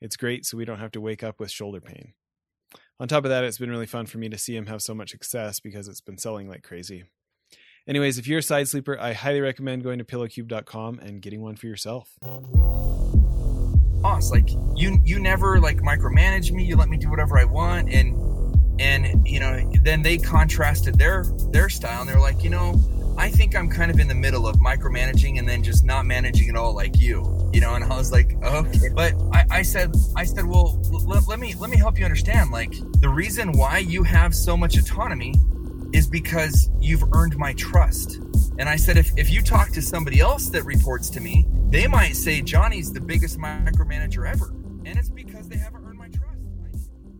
it's great so we don't have to wake up with shoulder pain. On top of that, it's been really fun for me to see him have so much success because it's been selling like crazy. Anyways, if you're a side sleeper, I highly recommend going to pillowcube.com and getting one for yourself. Boss, like you you never like micromanage me, you let me do whatever I want and and you know, then they contrasted their their style and they're like, you know, I think I'm kind of in the middle of micromanaging and then just not managing at all like you, you know. And I was like, okay, but I, I said, I said, well, l- let me let me help you understand. Like the reason why you have so much autonomy is because you've earned my trust. And I said, if, if you talk to somebody else that reports to me, they might say Johnny's the biggest micromanager ever. And it's because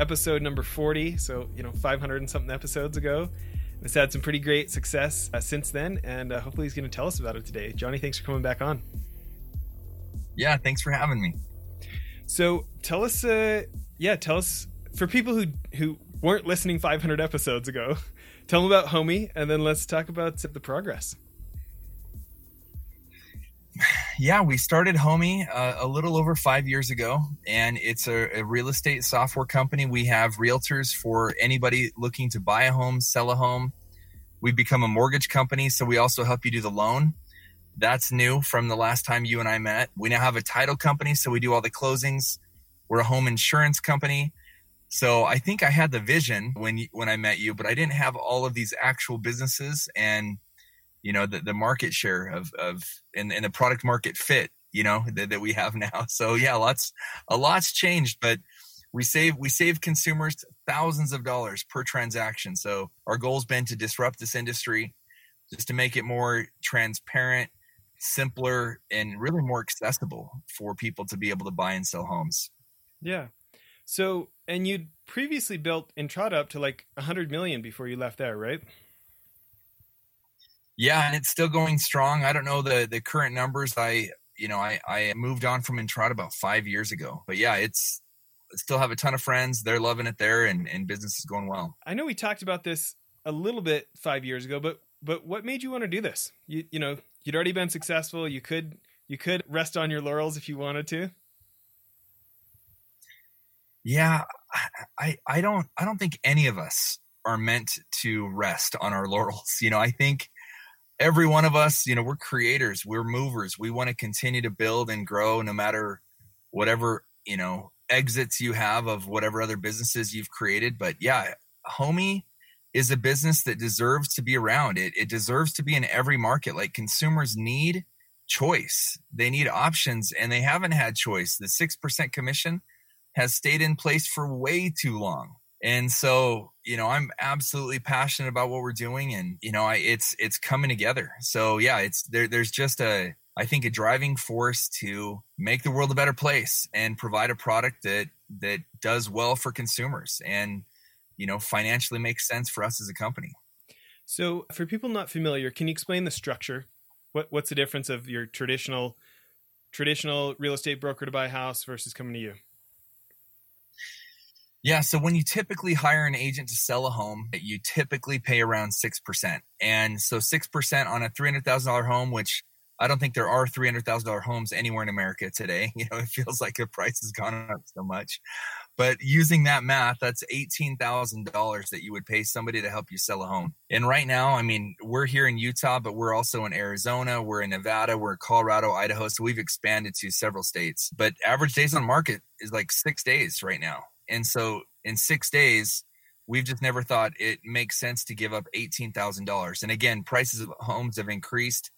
episode number 40, so, you know, 500 and something episodes ago. It's had some pretty great success uh, since then, and uh, hopefully he's going to tell us about it today. Johnny, thanks for coming back on. Yeah, thanks for having me. So tell us, uh, yeah, tell us for people who who weren't listening 500 episodes ago, tell them about Homie, and then let's talk about the progress. Yeah, we started Homie uh, a little over five years ago, and it's a, a, real estate software company. We have realtors for anybody looking to buy a home, sell a home. We've become a mortgage company, so we also help you do the loan. That's new from the last time you and I met. We now have a title company, so we do all the closings. We're a home insurance company. So I think I had the vision when when I met you, but I didn't have all of these actual businesses and you know the, the market share of of and, and the product market fit you know that, that we have now. So yeah, lots a lot's changed, but we save we save consumers thousands of dollars per transaction. So our goal's been to disrupt this industry, just to make it more transparent, simpler, and really more accessible for people to be able to buy and sell homes. Yeah. So, and you'd previously built Entrata up to like 100 million before you left there, right? Yeah, and it's still going strong. I don't know the the current numbers. I, you know, I I moved on from Entrata about 5 years ago. But yeah, it's I still have a ton of friends. They're loving it there and and business is going well. I know we talked about this a little bit 5 years ago, but but what made you want to do this? You you know, you'd already been successful. You could you could rest on your laurels if you wanted to. Yeah, I I don't I don't think any of us are meant to rest on our laurels. You know, I think every one of us, you know, we're creators, we're movers. We want to continue to build and grow no matter whatever, you know, exits you have of whatever other businesses you've created. But yeah, Homie is a business that deserves to be around. It it deserves to be in every market. Like consumers need choice. They need options and they haven't had choice. The 6% commission has stayed in place for way too long. And so, you know, I'm absolutely passionate about what we're doing and you know, I it's it's coming together. So, yeah, it's there there's just a I think a driving force to make the world a better place and provide a product that that does well for consumers and you know, financially makes sense for us as a company. So, for people not familiar, can you explain the structure? What what's the difference of your traditional traditional real estate broker to buy a house versus coming to you? Yeah, so when you typically hire an agent to sell a home, you typically pay around 6%. And so 6% on a $300,000 home, which I don't think there are $300,000 homes anywhere in America today. You know, it feels like the price has gone up so much. But using that math, that's $18,000 that you would pay somebody to help you sell a home. And right now, I mean, we're here in Utah, but we're also in Arizona, we're in Nevada, we're in Colorado, Idaho. So we've expanded to several states. But average days on market is like six days right now And so in six days, we've just never thought it makes sense to give up $18,000. And again, prices of homes have increased.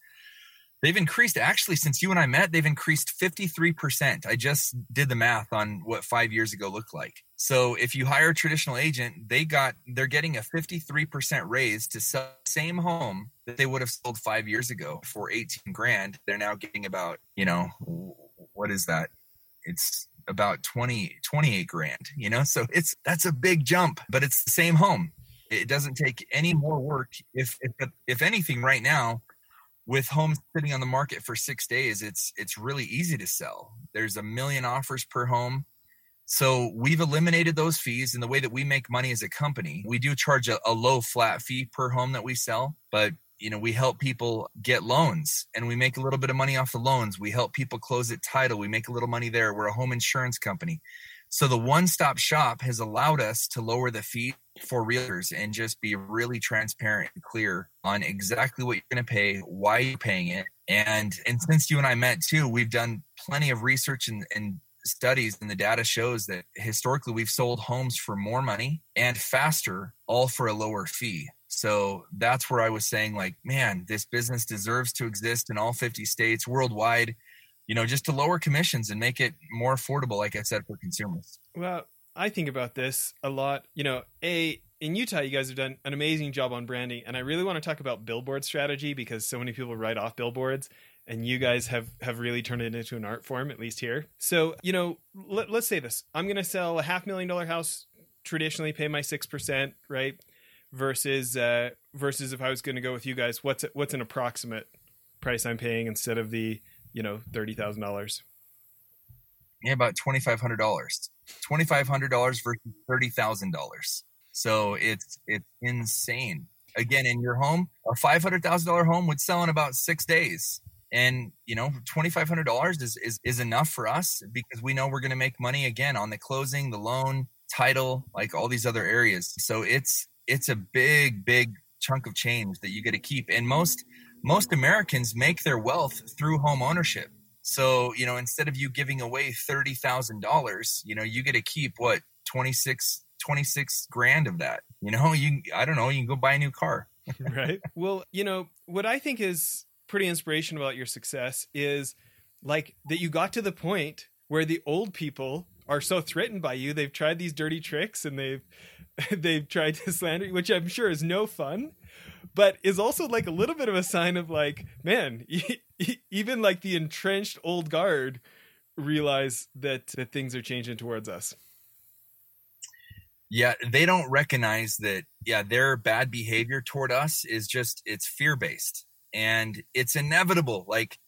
They've increased actually since you and I met, they've increased 53%. I just did the math on what five years ago looked like. So if you hire a traditional agent, they got they're getting a 53% raise to sell the same home that they would have sold five years ago for 18 grand. They're now getting about, you know, what is that? It's about 20 28 grand you know? So it's that's a big jump but it's the same home. It doesn't take any more work. If if if anything right now with homes sitting on the market for 6 days it's it's really easy to sell. There's a million offers per home. So we've eliminated those fees in the way that we make money as a company. We do charge a, a low flat fee per home that we sell but you know we help people get loans and we make a little bit of money off the loans. We help people close at title. We make a little money there. We're a home insurance company. So the one-stop shop has allowed us to lower the fee for realtors and just be really transparent and clear on exactly what you're going to pay why you're paying it and and since you and i met too we've done plenty of research and, and studies and the data shows that historically we've sold homes for more money and faster all for a lower fee so that's where I was saying, like, man, this business deserves to exist in all 50 states worldwide, you know, just to lower commissions and make it more affordable, like I said, for consumers. Well, I think about this a lot. You know, A, in Utah, you guys have done an amazing job on branding. And I really want to talk about billboard strategy because so many people write off billboards and you guys have have really turned it into an art form at least here so you know let, us say this i'm going to sell a half million dollar house traditionally pay my 6% right versus uh, versus if I was going to go with you guys, what's what's an approximate price I'm paying instead of the you know thirty thousand dollars? Yeah, about twenty five hundred dollars. Twenty five hundred dollars versus thirty thousand dollars. So it's it's insane. Again, in your home, a five hundred thousand dollar home would sell in about six days. And you know, twenty five hundred dollars is, is is enough for us because we know we're going to make money again on the closing, the loan, title, like all these other areas. So it's it's a big, big chunk of change that you get to keep. And most most Americans make their wealth through home ownership. So, you know, instead of you giving away $30,000, you know, you get to keep what 26 26 grand of that. You know, you I don't know, you can go buy a new car. right? Well, you know, what I think is pretty inspirational about your success is like that you got to the point where the old people are so threatened by you, they've tried these dirty tricks and they've they've tried to slander you, which I'm sure is no fun, but is also like a little bit of a sign of like, man, even like the entrenched old guard realize that, that things are changing towards us. Yeah, they don't recognize that, yeah, their bad behavior toward us is just, it's fear based and it's inevitable. Like,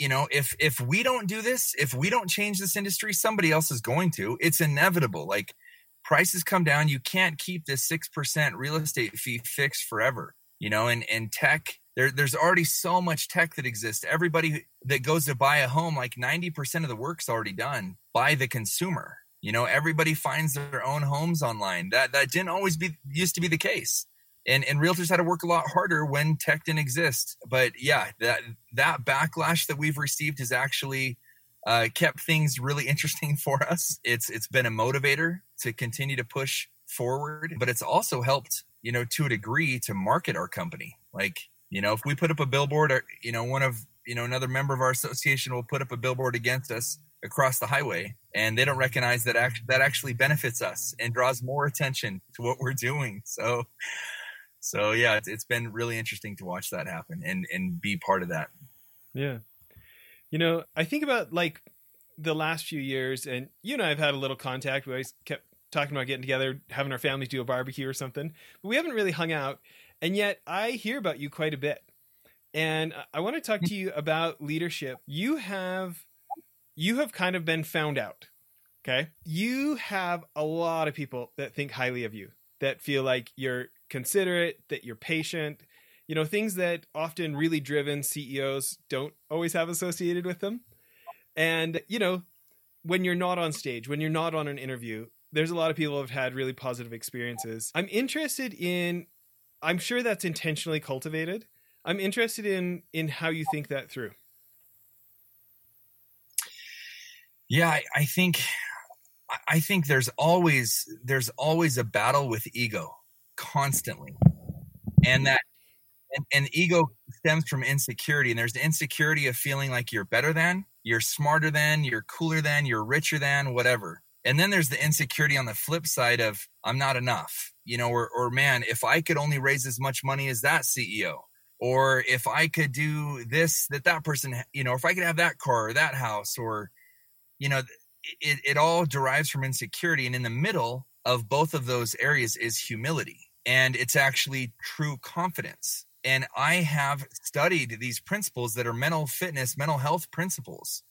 you know if if we don't do this if we don't change this industry somebody else is going to. It's inevitable. Like prices come down. You can't keep this 6% real estate fee fixed forever you know and and tech there, there's already so much tech that exists. Everybody that goes to buy a home like 90% of the work's already done by the consumer you know? Everybody finds their own homes online. That that didn't always be used to be the case and and realtors had to work a lot harder when tech didn't exist but yeah that that backlash that we've received has actually uh, kept things really interesting for us. It's it's been a motivator to continue to push forward, but it's also helped, you know, to a degree to market our company. Like, you know, if we put up a billboard, or you know, one of you know another member of our association will put up a billboard against us across the highway, and they don't recognize that act- that actually benefits us and draws more attention to what we're doing. So. So yeah, it's, it's been really interesting to watch that happen and and be part of that. Yeah, you know, I think about like the last few years, and you and I have had a little contact. We always kept talking about getting together, having our families do a barbecue or something, but we haven't really hung out. And yet, I hear about you quite a bit, and I want to talk to you about leadership. You have, you have kind of been found out. Okay, you have a lot of people that think highly of you, that feel like you're considerate, that you're patient, you know things that often really driven CEOs don't always have associated with them. And you know, when you're not on stage, when you're not on an interview, there's a lot of people who have had really positive experiences. I'm interested in I'm sure that's intentionally cultivated. I'm interested in in how you think that through. Yeah, I, I think I think there's always there's always a battle with ego constantly. And that and, and ego stems from insecurity and there's the insecurity of feeling like you're better than you're smarter than you're cooler than you're richer than whatever. And then there's the insecurity on the flip side of i'm not enough you know or, or man if i could only raise as much money as that ceo or if i could do this that that person you know if i could have that car or that house or you know it, it all derives from insecurity. And in the middle of both of those areas is humility and it's actually true confidence and I have studied these principles that are mental fitness, mental health principles,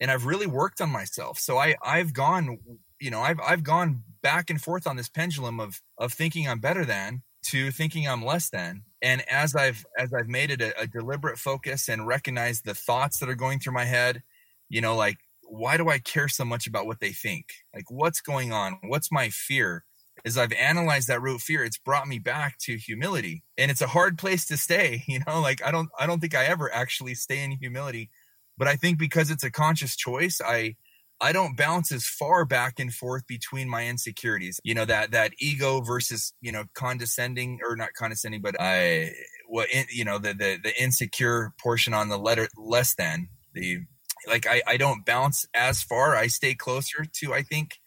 and I've really worked on myself. So I I've gone, you know, I've I've gone back and forth on this pendulum of of thinking I'm better than to thinking I'm less than. And as I've as I've made it a, a deliberate focus and recognized the thoughts that are going through my head, you know, like why do I care so much about what they think? Like what's going on? What's my fear? As I've analyzed that root fear, it's brought me back to humility. And it's a hard place to stay, you know, like I don't I don't think I ever actually stay in humility. But I think because it's a conscious choice, I I don't bounce as far back and forth between my insecurities. You know, that that ego versus, you know, condescending or not condescending, but I what in, you know, the the the insecure portion on the letter less than the like I, I don't bounce as far. I stay closer to I think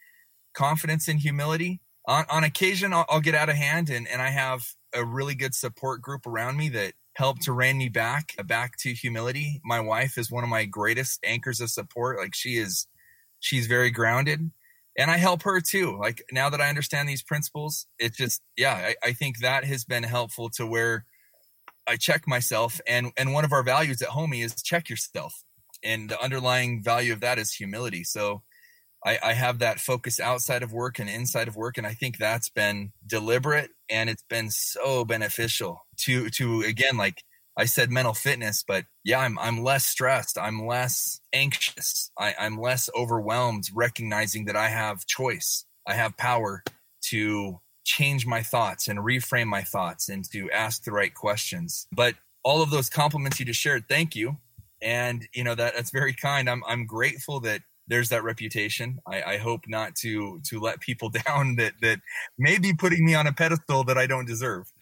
confidence and humility on, on occasion I'll, I'll, get out of hand and, and I have a really good support group around me that help to rein me back uh, back to humility. My wife is one of my greatest anchors of support. Like she is she's very grounded and I help her too. Like now that I understand these principles, it just yeah, I, I think that has been helpful to where I check myself and and one of our values at Homie is check yourself. And the underlying value of that is humility. So I, I have that focus outside of work and inside of work, and I think that's been deliberate and it's been so beneficial to to again like I said mental fitness, but yeah, I'm I'm less stressed. I'm less anxious. I, I'm less overwhelmed, recognizing that I have choice. I have power to change my thoughts and reframe my thoughts and to ask the right questions. But all of those compliments you just shared, thank you. And you know that that's very kind. I'm I'm grateful that there's that reputation. I, I, hope not to to let people down that that may be putting me on a pedestal that I don't deserve.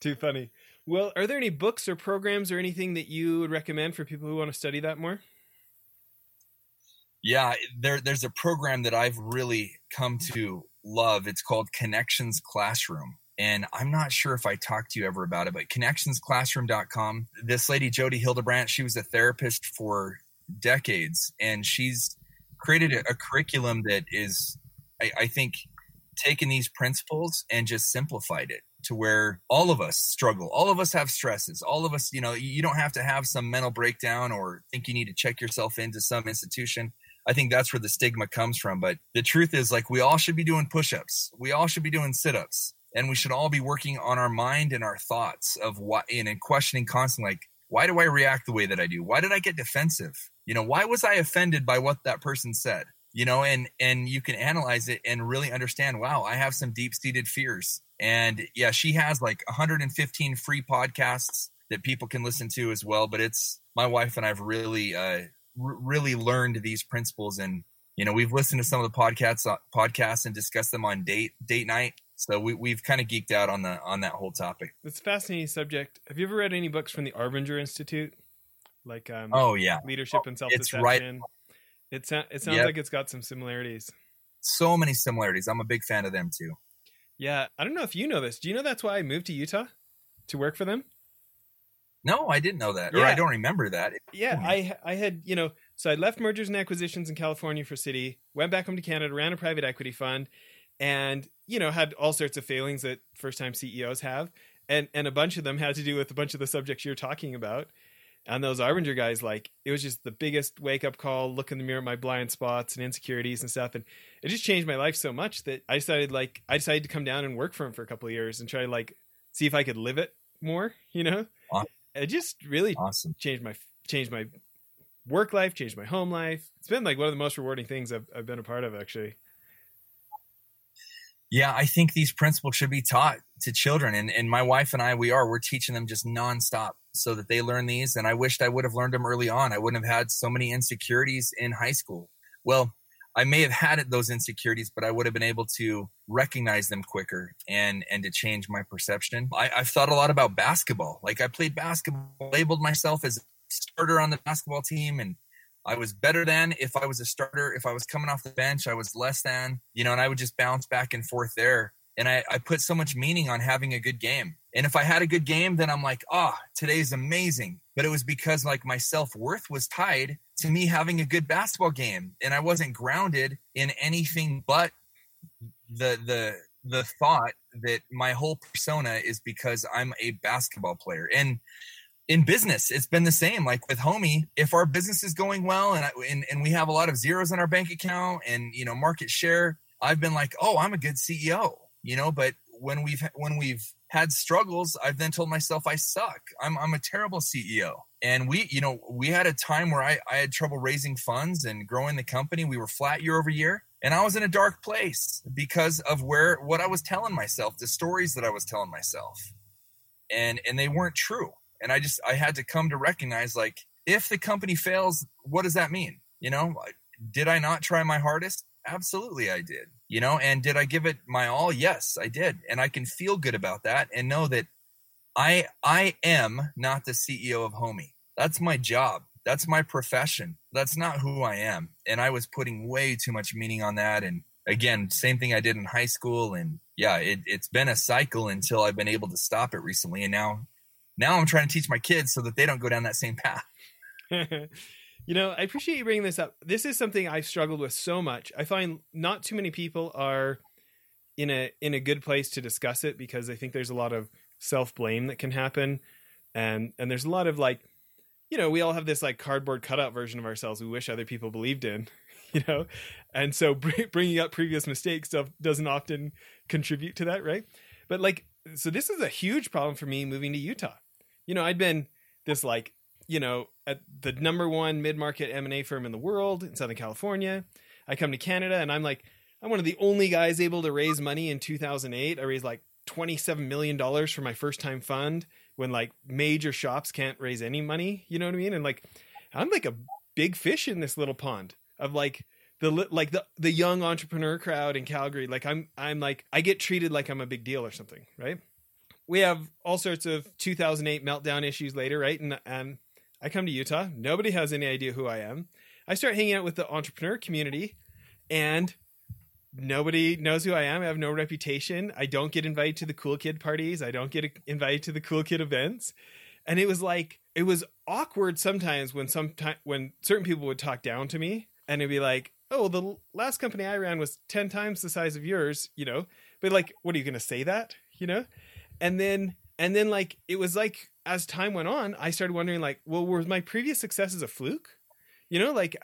Too funny. Well, are there any books or programs or anything that you would recommend for people who want to study that more? Yeah, there there's a program that I've really come to love. It's called ConneXions Classroom. And I'm not sure if I talked to you ever about it, but connexionsclassroom.com. This lady, Jodi Hildebrandt, she was a therapist for decades, and she's created a, a curriculum that is, I, I think, taken these principles and just simplified it to where all of us struggle. All of us have stresses. All of us, you know, you don't have to have some mental breakdown or think you need to check yourself into some institution. I think that's where the stigma comes from. But the truth is, like, we all should be doing push ups, we all should be doing sit ups, and we should all be working on our mind and our thoughts of what, and, and questioning constantly, like, why do I react the way that I do? Why did I get defensive? You know, why was I offended by what that person said? You know, and and you can analyze it and really understand, wow, I have some deep-seated fears. And yeah, she has like 115 free podcasts that people can listen to as well, but it's my wife and I've really uh really learned these principles and you know, we've listened to some of the podcasts uh, podcasts and discussed them on date date night so we, we've kind of geeked out on the on that whole topic. It's a fascinating subject. Have you ever read any books from the Arbinger Institute? Like um, oh yeah, leadership and self deception. Right. It, it sounds yep. like it's got some similarities. So many similarities. I'm a big fan of them too. Yeah, I don't know if you know this. Do you know that's why I moved to Utah to work for them? No, I didn't know that, yeah. or I don't remember that. Yeah, I I had you know, so I left mergers and acquisitions in California for City, went back home to Canada, ran a private equity fund, and you know had all sorts of failings that first time CEOs have and and a bunch of them had to do with a bunch of the subjects you're talking about and those Arbinger guys like it was just the biggest wake up call look in the mirror at my blind spots and insecurities and stuff and it just changed my life so much that I decided like I decided to come down and work for him for a couple of years and try to like see if I could live it more you know awesome. it just really awesome. changed my changed my work life changed my home life it's been like one of the most rewarding things I've, I've been a part of actually yeah, I think these principles should be taught to children. And, and my wife and I, we are, we're teaching them just nonstop so that they learn these. And I wished I would have learned them early on. I wouldn't have had so many insecurities in high school. Well, I may have had those insecurities, but I would have been able to recognize them quicker and and to change my perception. I, I've thought a lot about basketball. Like I played basketball, labeled myself as a starter on the basketball team, and I was better than if I was a starter. If I was coming off the bench, I was less than, you know, and I would just bounce back and forth there. And I, I put so much meaning on having a good game. And if I had a good game, then I'm like, ah, oh, today's amazing. But it was because like my self worth was tied to me having a good basketball game. And I wasn't grounded in anything but the, the, the thought that my whole persona is because I'm a basketball player. And in business, it's been the same. Like with Homie, if our business is going well and, I, and and we have a lot of zeros in our bank account and you know market share, I've been like, oh, I'm a good CEO, you know. But when we've when we've had struggles, I've then told myself I suck. I'm I'm a terrible CEO. And we, you know, we had a time where I, I had trouble raising funds and growing the company. We were flat year over year. And I was in a dark place because of where what I was telling myself, the stories that I was telling myself. And and they weren't true and i just i had to come to recognize like if the company fails what does that mean you know did i not try my hardest absolutely i did you know and did i give it my all? Yes i did and i can feel good about that and know that i i am not the ceo of homie. That's my job. That's my profession. That's not who i am and i was putting way too much meaning on that and again same thing i did in high school and yeah it, it's been a cycle until i've been able to stop it recently and now now I'm trying to teach my kids so that they don't go down that same path. you know, I appreciate you bringing this up. This is something I've struggled with so much. I find not too many people are in a in a good place to discuss it because I think there's a lot of self blame that can happen, and and there's a lot of like, you know, we all have this like cardboard cutout version of ourselves we wish other people believed in, you know, and so bringing up previous mistakes stuff doesn't often contribute to that, right? But like, so this is a huge problem for me moving to Utah you know, I'd been this like, you know, at the number one mid-market M&A firm in the world in Southern California. I come to Canada and I'm like, I'm one of the only guys able to raise money in 2008. I raised like 27 million dollars for my first time fund when like major shops can't raise any money, you know what I mean? And like I'm like a big fish in this little pond of like the like the the young entrepreneur crowd in Calgary. Like I'm I'm like I get treated like I'm a big deal or something, right? we have all sorts of 2008 meltdown issues later, right? And and I come to Utah. Nobody has any idea who I am. I start hanging out with the entrepreneur community, and nobody knows who I am. I have no reputation. I don't get invited to the cool kid parties. I don't get invited to the cool kid events. And it was like it was awkward sometimes when some when certain people would talk down to me and it'd be like, "Oh, the last company I ran was 10 times the size of yours," you know. But like, what are you going to say that, you know? and then and then like it was like as time went on i started wondering like well were my previous successes a fluke? You know like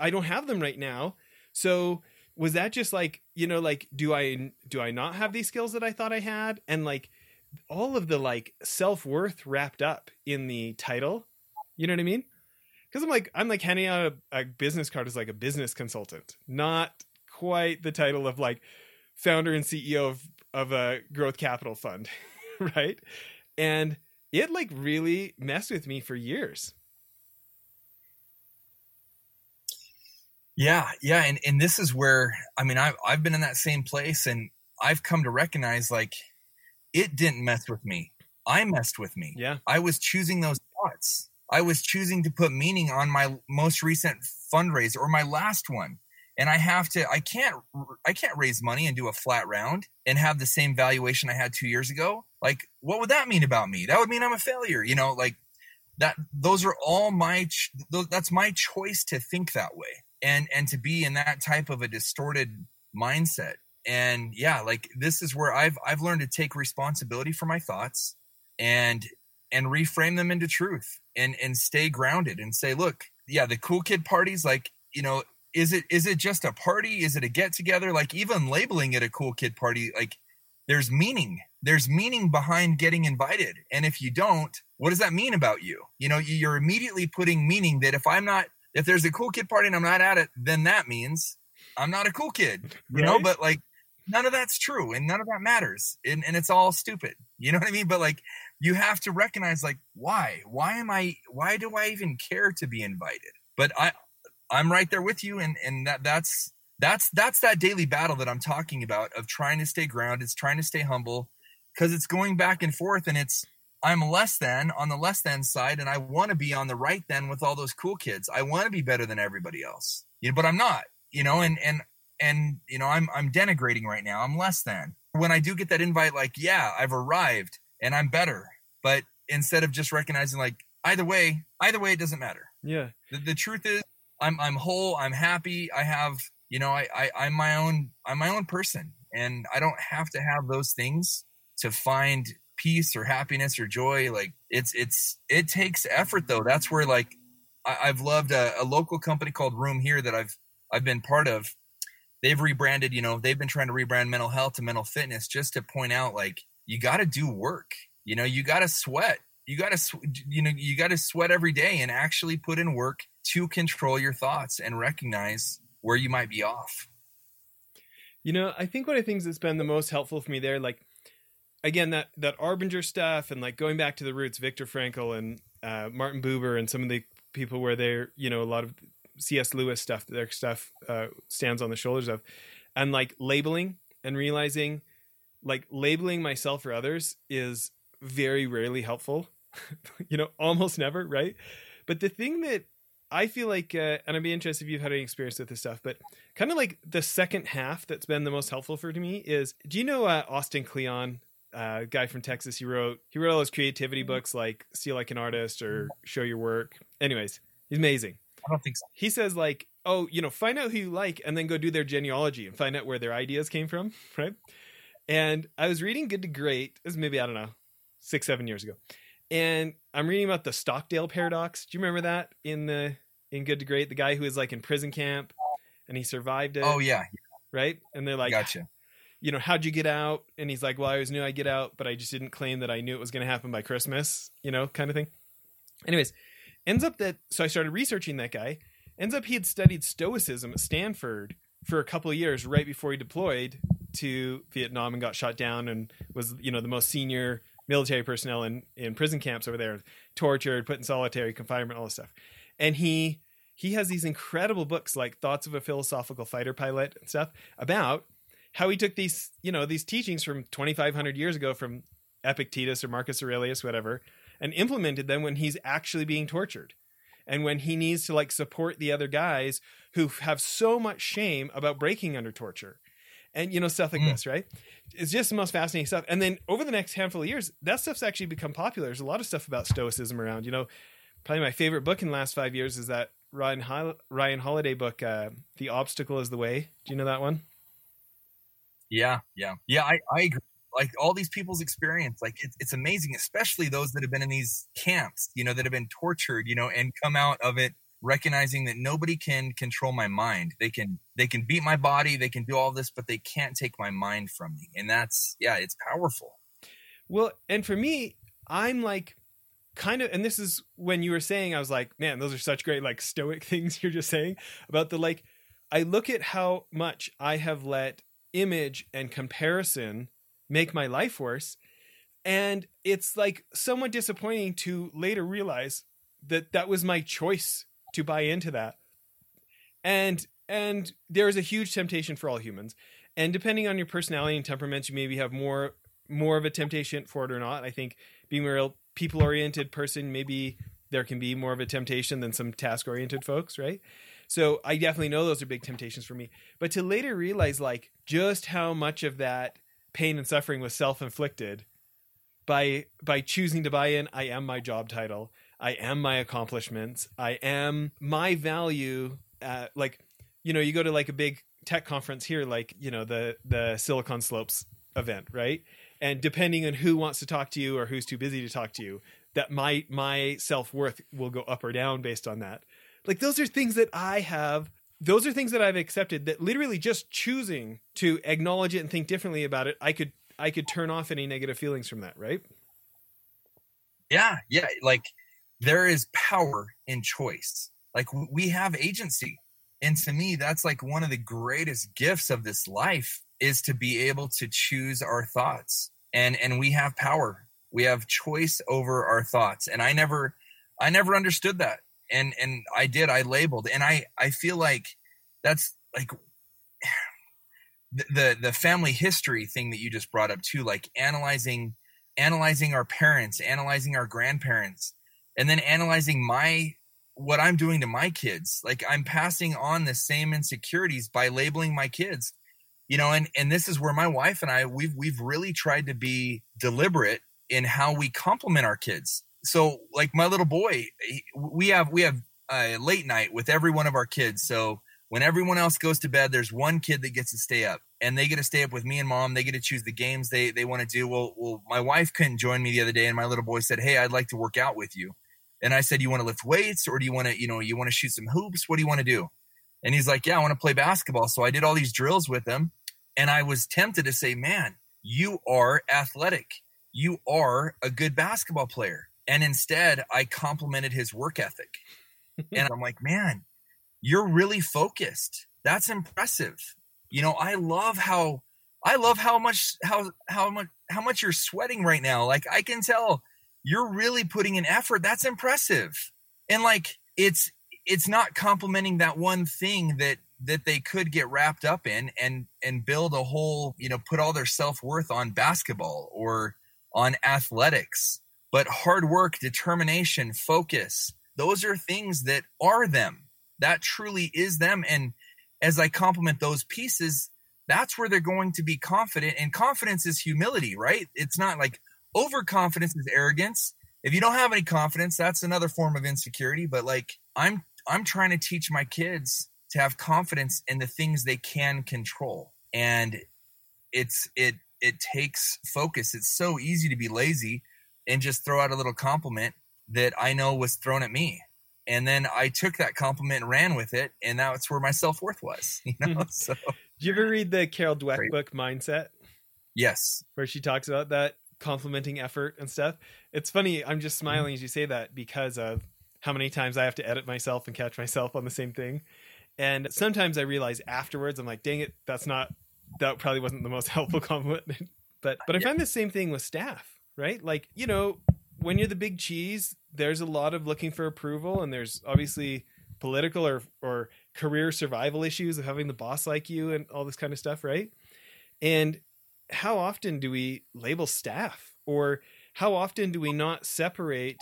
i don't have them right now. So was that just like you know like do i do i not have these skills that i thought i had? And like all of the like self-worth wrapped up in the title. You know what i mean? Because i'm like i'm like handing out a, a business card as like a business consultant. Not quite the title of like founder and ceo of of a growth capital fund right? And it like really messed with me for years. Yeah, yeah, and and this is where I mean I've I've been in that same place, and I've come to recognize like it didn't mess with me. I messed with me. Yeah, I was choosing those thoughts. I was choosing to put meaning on my most recent fundraiser or my last one and I have to I can't I can't raise money and do a flat round and have the same valuation I had 2 years ago. Like what would that mean about me? That would mean I'm a failure, you know, like that those are all my that's my choice to think that way and and to be in that type of a distorted mindset. And yeah, like this is where I've I've learned to take responsibility for my thoughts and and reframe them into truth and and stay grounded and say, look, yeah, the cool kid parties like, you know, is it is it just a party? Is it a get together? Like even labeling it a cool kid party, like there's meaning. There's meaning behind getting invited. And if you don't, what does that mean about you? You know, you're immediately putting meaning that if I'm not if there's a cool kid party and I'm not at it, then that means I'm not a cool kid. You right? know, but like none of that's true and none of that matters. And and it's all stupid. You know what I mean? But like you have to recognize like why? Why am I why do I even care to be invited? But I I'm right there with you, and and that that's that's that's that daily battle that I'm talking about of trying to stay grounded, it's trying to stay humble because it's going back and forth and it's I'm less than on the less than side and I want to be on the right then with all those cool kids. I want to be better than everybody else. You know, but I'm not, you know, and and and you know, I'm I'm denigrating right now. I'm less than. When I do get that invite like, yeah, I've arrived and I'm better. But instead of just recognizing like either way, either way it doesn't matter. Yeah. The, the truth is I'm I'm whole, I'm happy, I have you know, I, I I'm my own I'm my own person, and I don't have to have those things to find peace or happiness or joy. Like it's it's it takes effort though. That's where like I, have loved a, a local company called Room Here that I've I've been part of. They've rebranded, you know, they've been trying to rebrand mental health to mental fitness just to point out like you got to do work. You know, you got to sweat. You got to you know, you got to sweat every day and actually put in work to control your thoughts and recognize where you might be off. You know, I think one of the things that's been the most helpful for me there, like again, that that Arbinger stuff and like going back to the roots, Viktor Frankl and uh, Martin Buber and some of the people where they're, you know, a lot of C.S. Lewis stuff, their stuff uh, stands on the shoulders of, and like labeling and realizing, like labeling myself or others is very rarely helpful. you know, almost never, right? But the thing that I feel like, uh, and I'd be interested if you've had any experience with this stuff, but kind of like the second half that's been the most helpful for me is, do you know uh, Austin Kleon, uh, guy from Texas? He wrote he wrote all those creativity mm-hmm. books like Steal Like an Artist or. Show Your Work. Anyways, he's amazing. I don't think so. He says like, oh, you know, find out who you like and then go do their genealogy and find out where their ideas came from, right? And I was reading Good to Great. This is maybe I don't know, six seven years ago and I'm reading about the Stockdale paradox. Do you remember that in the in Good to Great? The guy who was like in prison camp and he survived it. Oh yeah, right. And they're like, gotcha. You know, how'd you get out? And he's like, well, I always knew I'd get out, but I just didn't claim that I knew it was going to happen by Christmas. You know, kind of thing. Anyways, ends up that so I started researching that guy. Ends up he had studied Stoicism at Stanford for a couple of years right before he deployed to Vietnam and got shot down and was you know the most senior military personnel in, in prison camps over there, tortured, put in solitary confinement, all this stuff. And he he has these incredible books like Thoughts of a Philosophical Fighter Pilot and stuff about how he took these, you know, these teachings from 2500 years ago from Epictetus or Marcus Aurelius, whatever, and implemented them when he's actually being tortured. And when he needs to like support the other guys who have so much shame about breaking under torture and you know stuff like mm. this right? It's just the most fascinating stuff. And then over the next handful of years that stuff's actually become popular. There's a lot of stuff about stoicism around you know? Probably my favorite book in the last five years is that ryan Ho- ryan holiday book uh, the obstacle is the way. Do you know that one? Yeah yeah. Yeah i, I agree. Like all these people's experience like it's, it's amazing especially those that have been in these camps you know that have been tortured you know and come out of it recognizing that nobody can control my mind. They can they can beat my body they can do all this but they can't take my mind from me. And that's yeah it's powerful. Well and for me i'm like kind of and this is when you were saying i was like man those are such great like stoic things you're just saying about the like i look at how much i have let image and comparison make my life worse and it's like somewhat disappointing to later realize that that was my choice to buy into that. And and there is a huge temptation for all humans. And depending on your personality and temperaments, you maybe have more more of a temptation for it or not. I think being a real people oriented person, maybe there can be more of a temptation than some task oriented folks, right? So I definitely know those are big temptations for me. But to later realize like just how much of that pain and suffering was self inflicted by by choosing to buy in, I am my job title. I am my accomplishments. I am my value. Uh, like, you know, you go to like a big tech conference here, like you know the the Silicon Slopes event, right? And depending on who wants to talk to you or who's too busy to talk to you, that my my self worth will go up or down based on that. Like those are things that I have. Those are things that I've accepted. That literally just choosing to acknowledge it and think differently about it, I could I could turn off any negative feelings from that, right? Yeah, yeah. Like there is power in choice. Like we have agency. And to me, that's like one of the greatest gifts of this life is to be able to choose our thoughts. And and we have power. We have choice over our thoughts. And I never I never understood that. And and I did, I labeled. And I I feel like that's like the, the family history thing that you just brought up too, like analyzing analyzing our parents, analyzing our grandparents, and then analyzing my what I'm doing to my kids. Like I'm passing on the same insecurities by labeling my kids. You know, and and this is where my wife and I we've we've really tried to be deliberate in how we compliment our kids. So like my little boy, we have we have a late night with every one of our kids. So when everyone else goes to bed, there's one kid that gets to stay up, and they get to stay up with me and mom. They get to choose the games they they want to do. Well, well, my wife couldn't join me the other day, and my little boy said, "Hey, I'd like to work out with you." And I said, "You want to lift weights, or do you want to, you know, you want to shoot some hoops? What do you want to do?" And he's like, "Yeah, I want to play basketball." So I did all these drills with him, and I was tempted to say, "Man, you are athletic. You are a good basketball player." And instead, I complimented his work ethic. and I'm like, "Man, you're really focused. That's impressive." You know, I love how I love how much how how much how much you're sweating right now. Like I can tell you're really putting an effort. That's impressive. And like it's it's not complimenting that one thing that that they could get wrapped up in and and build a whole, you know, put all their self-worth on basketball or on athletics. But hard work, determination, focus, those are things that are them. That truly is them and as I compliment those pieces, that's where they're going to be confident. And confidence is humility, right? It's not like overconfidence is arrogance. If you don't have any confidence, that's another form of insecurity. But like I'm I'm trying to teach my kids to have confidence in the things they can control. And it's it it takes focus. It's so easy to be lazy and just throw out a little compliment that I know was thrown at me and then I took that compliment and ran with it, and that's where my self worth was. You know, hmm. so. Did you ever read the Carol Dweck Great. book Mindset? Yes, where she talks about that complimenting effort and stuff. It's funny. I'm just mm-hmm. smiling as you say that because of how many times I have to edit myself and catch myself on the same thing. And sometimes I realize afterwards, I'm like, dang it, that's not that probably wasn't the most helpful compliment. but but I yeah. find the same thing with staff, right? Like, you know, when you're the big cheese, there's a lot of looking for approval, and there's obviously political or or career survival issues of having the boss like you and all this kind of stuff, right? And how often do we label staff, or how often do we not separate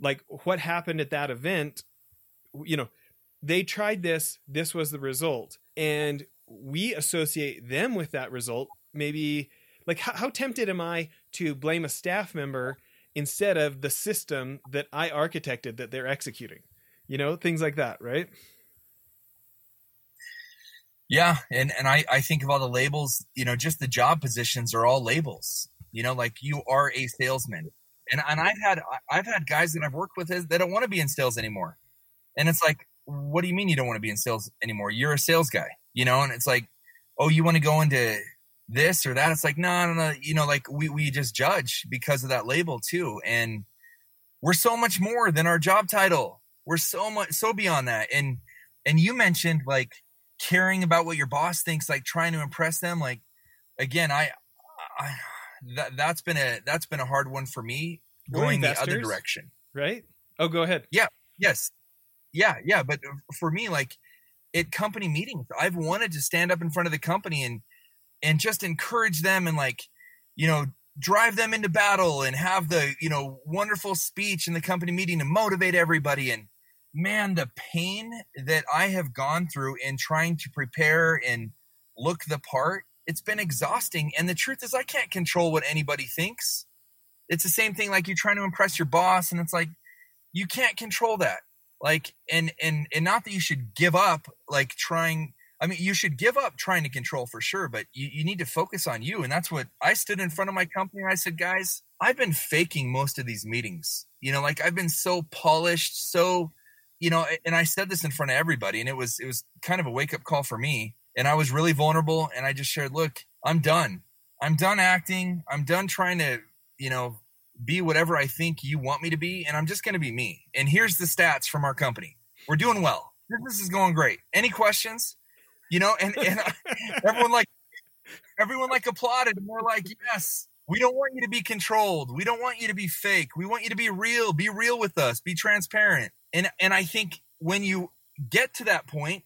like what happened at that event? You know, they tried this, this was the result, and we associate them with that result. Maybe like how, how tempted am I to blame a staff member instead of the system that I architected that they're executing. You know, things like that, right? Yeah, and and I I think of all the labels, you know, just the job positions are all labels. You know, like you are a salesman. And and I've had I've had guys that I've worked with that don't want to be in sales anymore. And it's like, what do you mean you don't want to be in sales anymore? You're a sales guy, you know, and it's like, oh, you want to go into this or that. It's like, no, no, no. You know, like we, we just judge because of that label too. And we're so much more than our job title. We're so much, so beyond that. And, and you mentioned like caring about what your boss thinks, like trying to impress them. Like, again, I, I that, that's been a, that's been a hard one for me going the other direction. Right. Oh, go ahead. Yeah. Yes. Yeah. Yeah. But for me, like at company meetings, I've wanted to stand up in front of the company and, and just encourage them and like you know drive them into battle and have the you know wonderful speech in the company meeting to motivate everybody and man the pain that i have gone through in trying to prepare and look the part it's been exhausting and the truth is i can't control what anybody thinks it's the same thing like you're trying to impress your boss and it's like you can't control that like and and and not that you should give up like trying I mean, you should give up trying to control for sure, but you, you need to focus on you. And that's what I stood in front of my company I said, guys, I've been faking most of these meetings. You know, like I've been so polished, so, you know, and I said this in front of everybody and it was, it was kind of a wake up call for me. And I was really vulnerable and I just shared, look, I'm done. I'm done acting. I'm done trying to, you know, be whatever I think you want me to be. And I'm just going to be me. And here's the stats from our company. We're doing well. Business is going great. Any questions? you know, and, and everyone like everyone like applauded and they're like, yes, we don't want you to be controlled. We don't want you to be fake. We want you to be real. Be real with us. Be transparent. And and I think when you get to that point,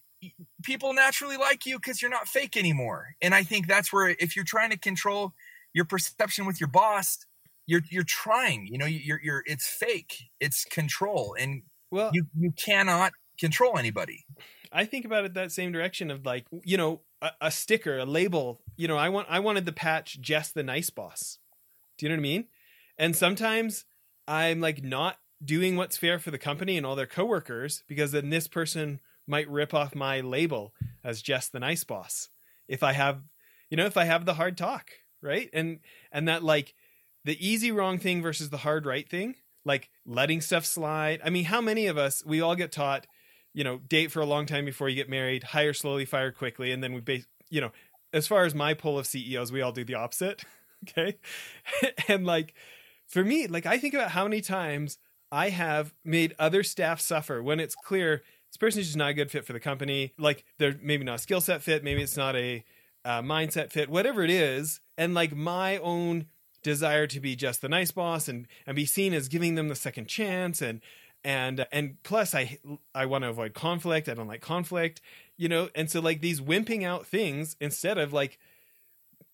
people naturally like you because you're not fake anymore. And I think that's where if you're trying to control your perception with your boss, you're you're trying. You know, you're you're it's fake. It's control, and well, you you cannot control anybody. I think about it that same direction of like you know a, a sticker, a label. You know, I want I wanted the patch Jess the nice boss. Do you know what I mean? And sometimes I'm like not doing what's fair for the company and all their coworkers because then this person might rip off my label as Jess the nice boss if I have you know if I have the hard talk, right? And and that like the easy wrong thing versus the hard right thing, like letting stuff slide. I mean, how many of us we all get taught, you know, date for a long time before you get married, hire slowly, fire quickly, and then we base, you know, as far as my pull of CEOs, we all do the opposite. okay. and like for me, like I think about how many times I have made other staff suffer when it's clear this person is just not a good fit for the company. Like they're maybe not a skill set fit, maybe it's not a uh, mindset fit, whatever it is. And like my own desire to be just the nice boss and and be seen as giving them the second chance and and and plus i i want to avoid conflict i don't like conflict you know and so like these wimping out things instead of like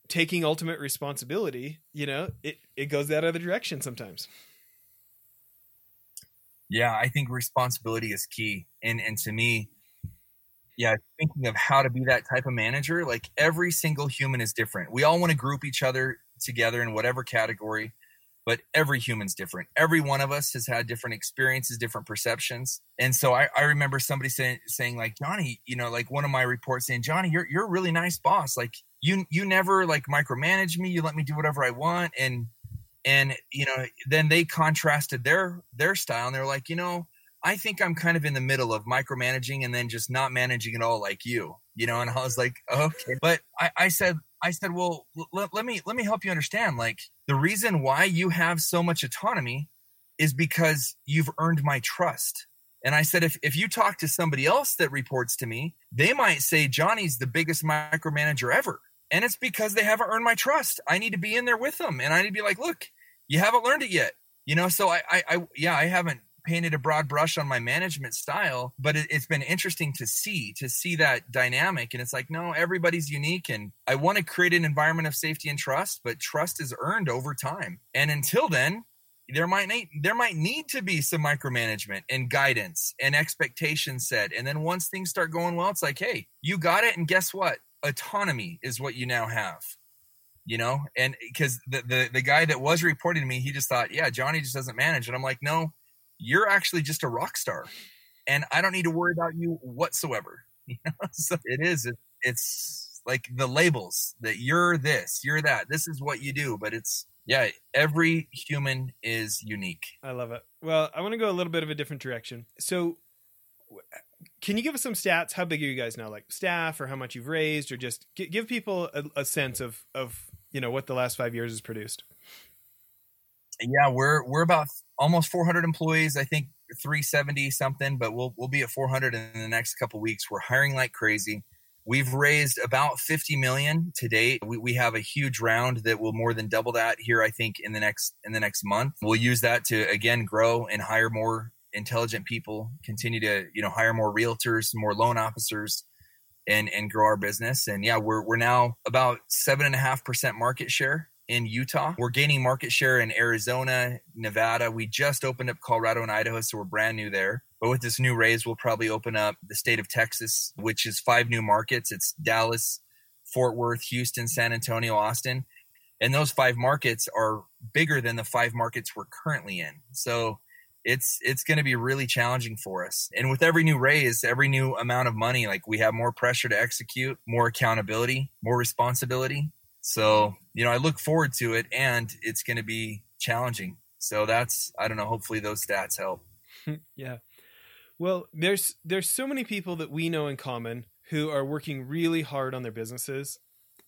taking ultimate responsibility you know it it goes that other direction sometimes. Yeah i think responsibility is key and and to me yeah thinking of how to be that type of manager like every single human is different. We all want to group each other together in whatever category but every human's different. Every one of us has had different experiences different perceptions. And so i, I remember somebody saying saying like johnny you know like one of my reports saying johnny you're, you're a really nice boss. Like you you never like micromanage me. You let me do whatever i want and and you know then they contrasted their their style and they're like you know i think i'm kind of in the middle of micromanaging and then just not managing at all like you you know and i was like okay but i, I said I said, well, l- let me let me help you understand. Like the reason why you have so much autonomy is because you've earned my trust. And I said, if, if you talk to somebody else that reports to me, they might say Johnny's the biggest micromanager ever. And it's because they haven't earned my trust. I need to be in there with them. And I need to be like, look, you haven't learned it yet. You know, so I, I, I yeah, I haven't painted a broad brush on my management style, but it, has been interesting to see to see that dynamic. And it's like, no, everybody's unique, and I want to create an environment of safety and trust, but trust is earned over time. And until then, there might need there might need to be some micromanagement and guidance and expectations set. And then once things start going well, it's like, hey, you got it, and guess what? Autonomy is what you now have you know and because the, the the guy that was reporting to me he just thought yeah johnny just doesn't manage and i'm like no you're actually just a rock star and I don't need to worry about you whatsoever. You know, so it is. It, it's like the labels that you're this, you're that. This is what you do, but it's yeah. Every human is unique. I love it. Well, I want to go a little bit of a different direction. So, can you give us some stats? How big are you guys now? Like staff, or how much you've raised, or just give people a, a sense of of you know what the last five years has produced yeah, we're we're about almost 400 employees. I think 370 something, but we'll we'll be at 400 in the next couple weeks. We're hiring like crazy. We've raised about 50 million to date. We, we have a huge round that will more than double that here. I think in the next in the next month. We'll use that to again grow and hire more intelligent people. Continue to you know hire more realtors, more loan officers, and and grow our business. And yeah, we're we're now about seven and a half percent market share in Utah. We're gaining market share in Arizona, Nevada. We just opened up Colorado and Idaho, so we're brand new there. But with this new raise, we'll probably open up the state of Texas, which is five new markets. It's Dallas, Fort Worth, Houston, San Antonio, Austin. And those five markets are bigger than the five markets we're currently in. So it's it's going to be really challenging for us. And with every new raise, every new amount of money, like we have more pressure to execute, more accountability, more responsibility. So, you know, I look forward to it and it's going to be challenging. So that's, I don't know, hopefully those stats help. yeah. Well, there's there's so many people that we know in common who are working really hard on their businesses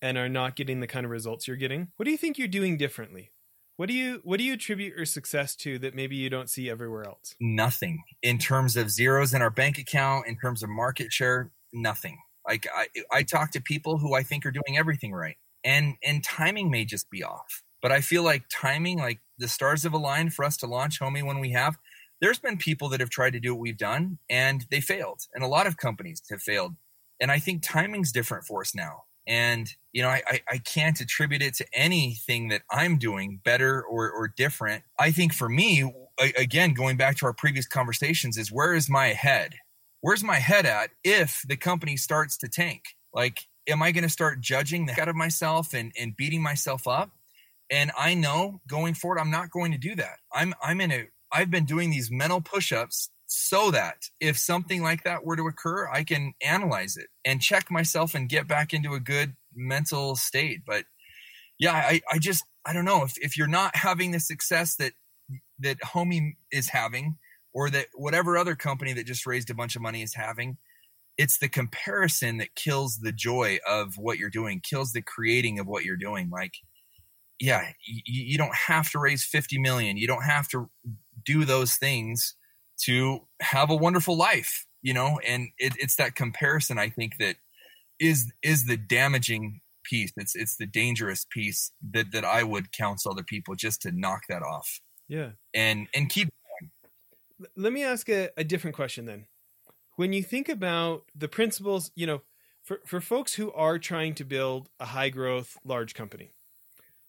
and are not getting the kind of results you're getting. What do you think you're doing differently? What do you what do you attribute your success to that maybe you don't see everywhere else? Nothing. In terms of zeros in our bank account, in terms of market share, nothing. Like I I talk to people who I think are doing everything right and and timing may just be off but i feel like timing like the stars have aligned for us to launch homie when we have there's been people that have tried to do what we've done and they failed and a lot of companies have failed and I think timing's different for us now. And you know, I, I, can't attribute it to anything that I'm doing better or or different. I think for me, again, going back to our previous conversations, is where is my head? Where's my head at if the company starts to tank? Like, am I going to start judging the head of myself and, and beating myself up? And I know going forward, I'm not going to do that. I'm I'm in a I've been doing these mental push-ups so that if something like that were to occur, I can analyze it and check myself and get back into a good mental state. But yeah, I, I just I don't know if, if you're not having the success that that Homie is having, or that whatever other company that just raised a bunch of money is having, it's the comparison that kills the joy of what you're doing, kills the creating of what you're doing. Like, yeah, you, you don't have to raise 50 million. You don't have to do those things to have a wonderful life, you know, and it, it's that comparison I think that is is the damaging piece. It's it's the dangerous piece that that I would counsel other people just to knock that off. Yeah. And and keep going. Let me ask a, a different question then. When you think about the principles, you know, for, for folks who are trying to build a high growth large company,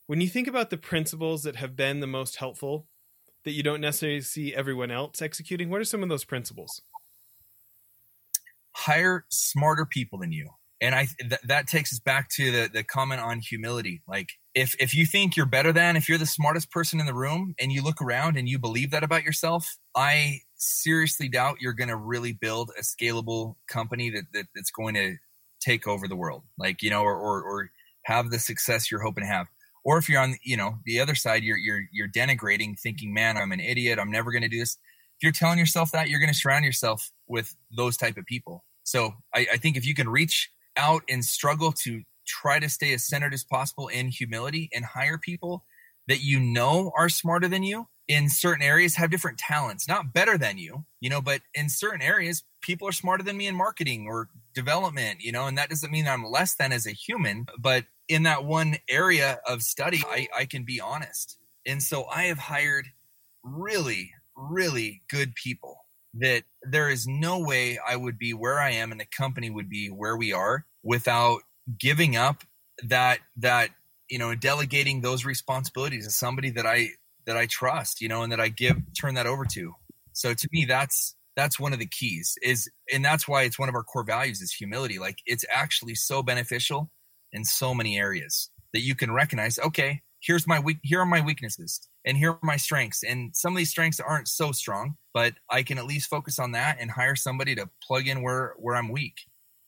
when you think about the principles that have been the most helpful that you don't necessarily see everyone else executing, what are some of those principles? Hire smarter people than you. And I th- that takes us back to the the comment on humility. Like if if you think you're better than, if you're the smartest person in the room and you look around and you believe that about yourself, I seriously doubt you're going to really build a scalable company that, that that's going to take over the world. Like, you know, or, or or have the success you're hoping to have. Or if you're on, you know, the other side, you're you're you're denigrating, thinking, "Man, I'm an idiot. I'm never going to do this." If you're telling yourself that, you're going to surround yourself with those type of people. So I, I think if you can reach out and struggle to try to stay as centered as possible in humility and hire people that you know are smarter than you in certain areas have different talents not better than you you know but in certain areas people are smarter than me in marketing or development you know and that doesn't mean i'm less than as a human but in that one area of study i, I can be honest. And so i have hired really really good people that there is no way i would be where i am and the company would be where we are without giving up that that you know delegating those responsibilities to somebody that i that i trust you know and that i give turn that over to. So to me that's that's one of the keys is and that's why it's one of our core values is humility. Like it's actually so beneficial in so many areas that you can recognize okay here's my weak here are my weaknesses and here are my strengths. And some of these strengths aren't so strong but i can at least focus on that and hire somebody to plug in where where i'm weak.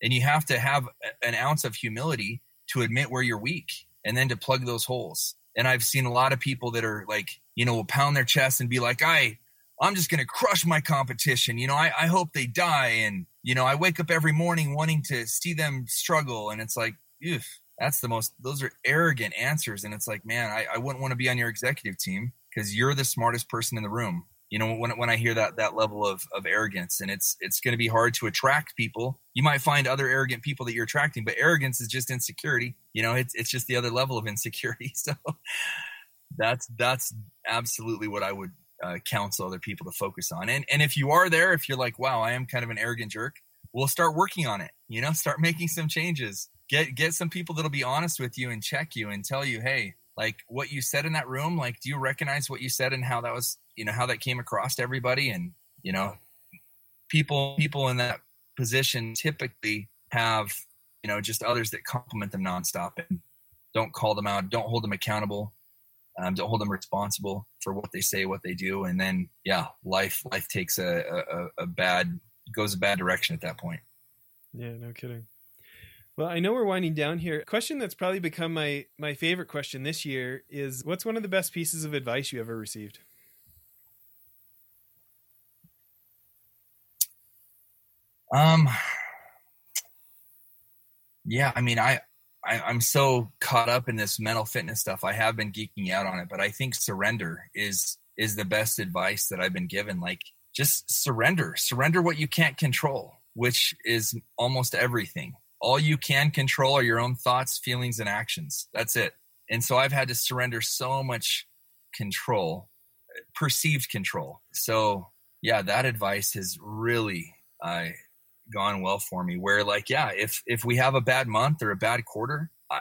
And you have to have an ounce of humility to admit where you're weak and then to plug those holes. And i've seen a lot of people that are like you know will pound their chest and be like i i'm just going to crush my competition. You know I, I hope they die. And you know i wake up every morning wanting to see them struggle. And it's like Ew, that's the most those are arrogant answers. And it's like man i, I wouldn't want to be on your executive team because you're the smartest person in the room. You know when, when i hear that that level of, of arrogance and it's it's going to be hard to attract people. You might find other arrogant people that you're attracting but arrogance is just insecurity. You know it's, it's just the other level of insecurity. So that's that's absolutely what i would uh, counsel other people to focus on. And and if you are there if you're like wow i am kind of an arrogant jerk we'll start working on it you know start making some changes. Get get some people that'll be honest with you and check you and tell you hey like what you said in that room like do you recognize what you said and how that was you know how that came across to everybody? And you know people people in that position typically have you know just others that compliment them nonstop and don't call them out don't hold them accountable um, don't hold them responsible for what they say what they do and then yeah life life takes a, a, a bad goes a bad direction at that point yeah no kidding well, I know we're winding down here. Question that's probably become my my favorite question this year is what's one of the best pieces of advice you ever received? Um, yeah, I mean, I, I I'm so caught up in this mental fitness stuff. I have been geeking out on it, but I think surrender is is the best advice that I've been given. Like, just surrender, surrender what you can't control, which is almost everything. All you can control are your own thoughts, feelings, and actions. That's it. And so I've had to surrender so much control, perceived control. So yeah, that advice has really uh, gone well for me where like yeah if if we have a bad month or a bad quarter i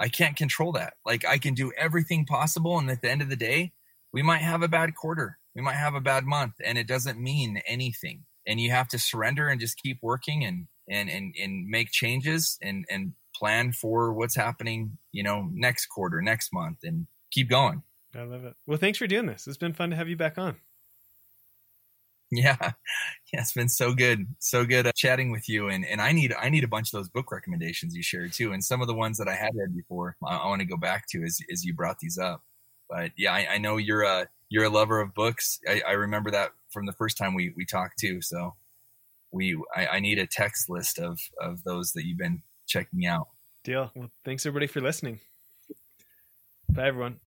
i can't control that. Like i can do everything possible and at the end of the day we might have a bad quarter we might have a bad month and it doesn't mean anything. And you have to surrender and just keep working and and and, and make changes and and plan for what's happening you know next quarter next month and keep going. I love it. Well thanks for doing this. It's been fun to have you back on yeah. Yeah it's been so good so good uh, chatting with you and and i need i need a bunch of those book recommendations you shared too and some of the ones that i had read before i, I want to go back to as as you brought these up. But yeah i, I know you're a you're a lover of books. I, I remember that from the first time we we talked too so we I, need a text list of of those that you've been checking out. Deal. Well thanks everybody for listening. Bye everyone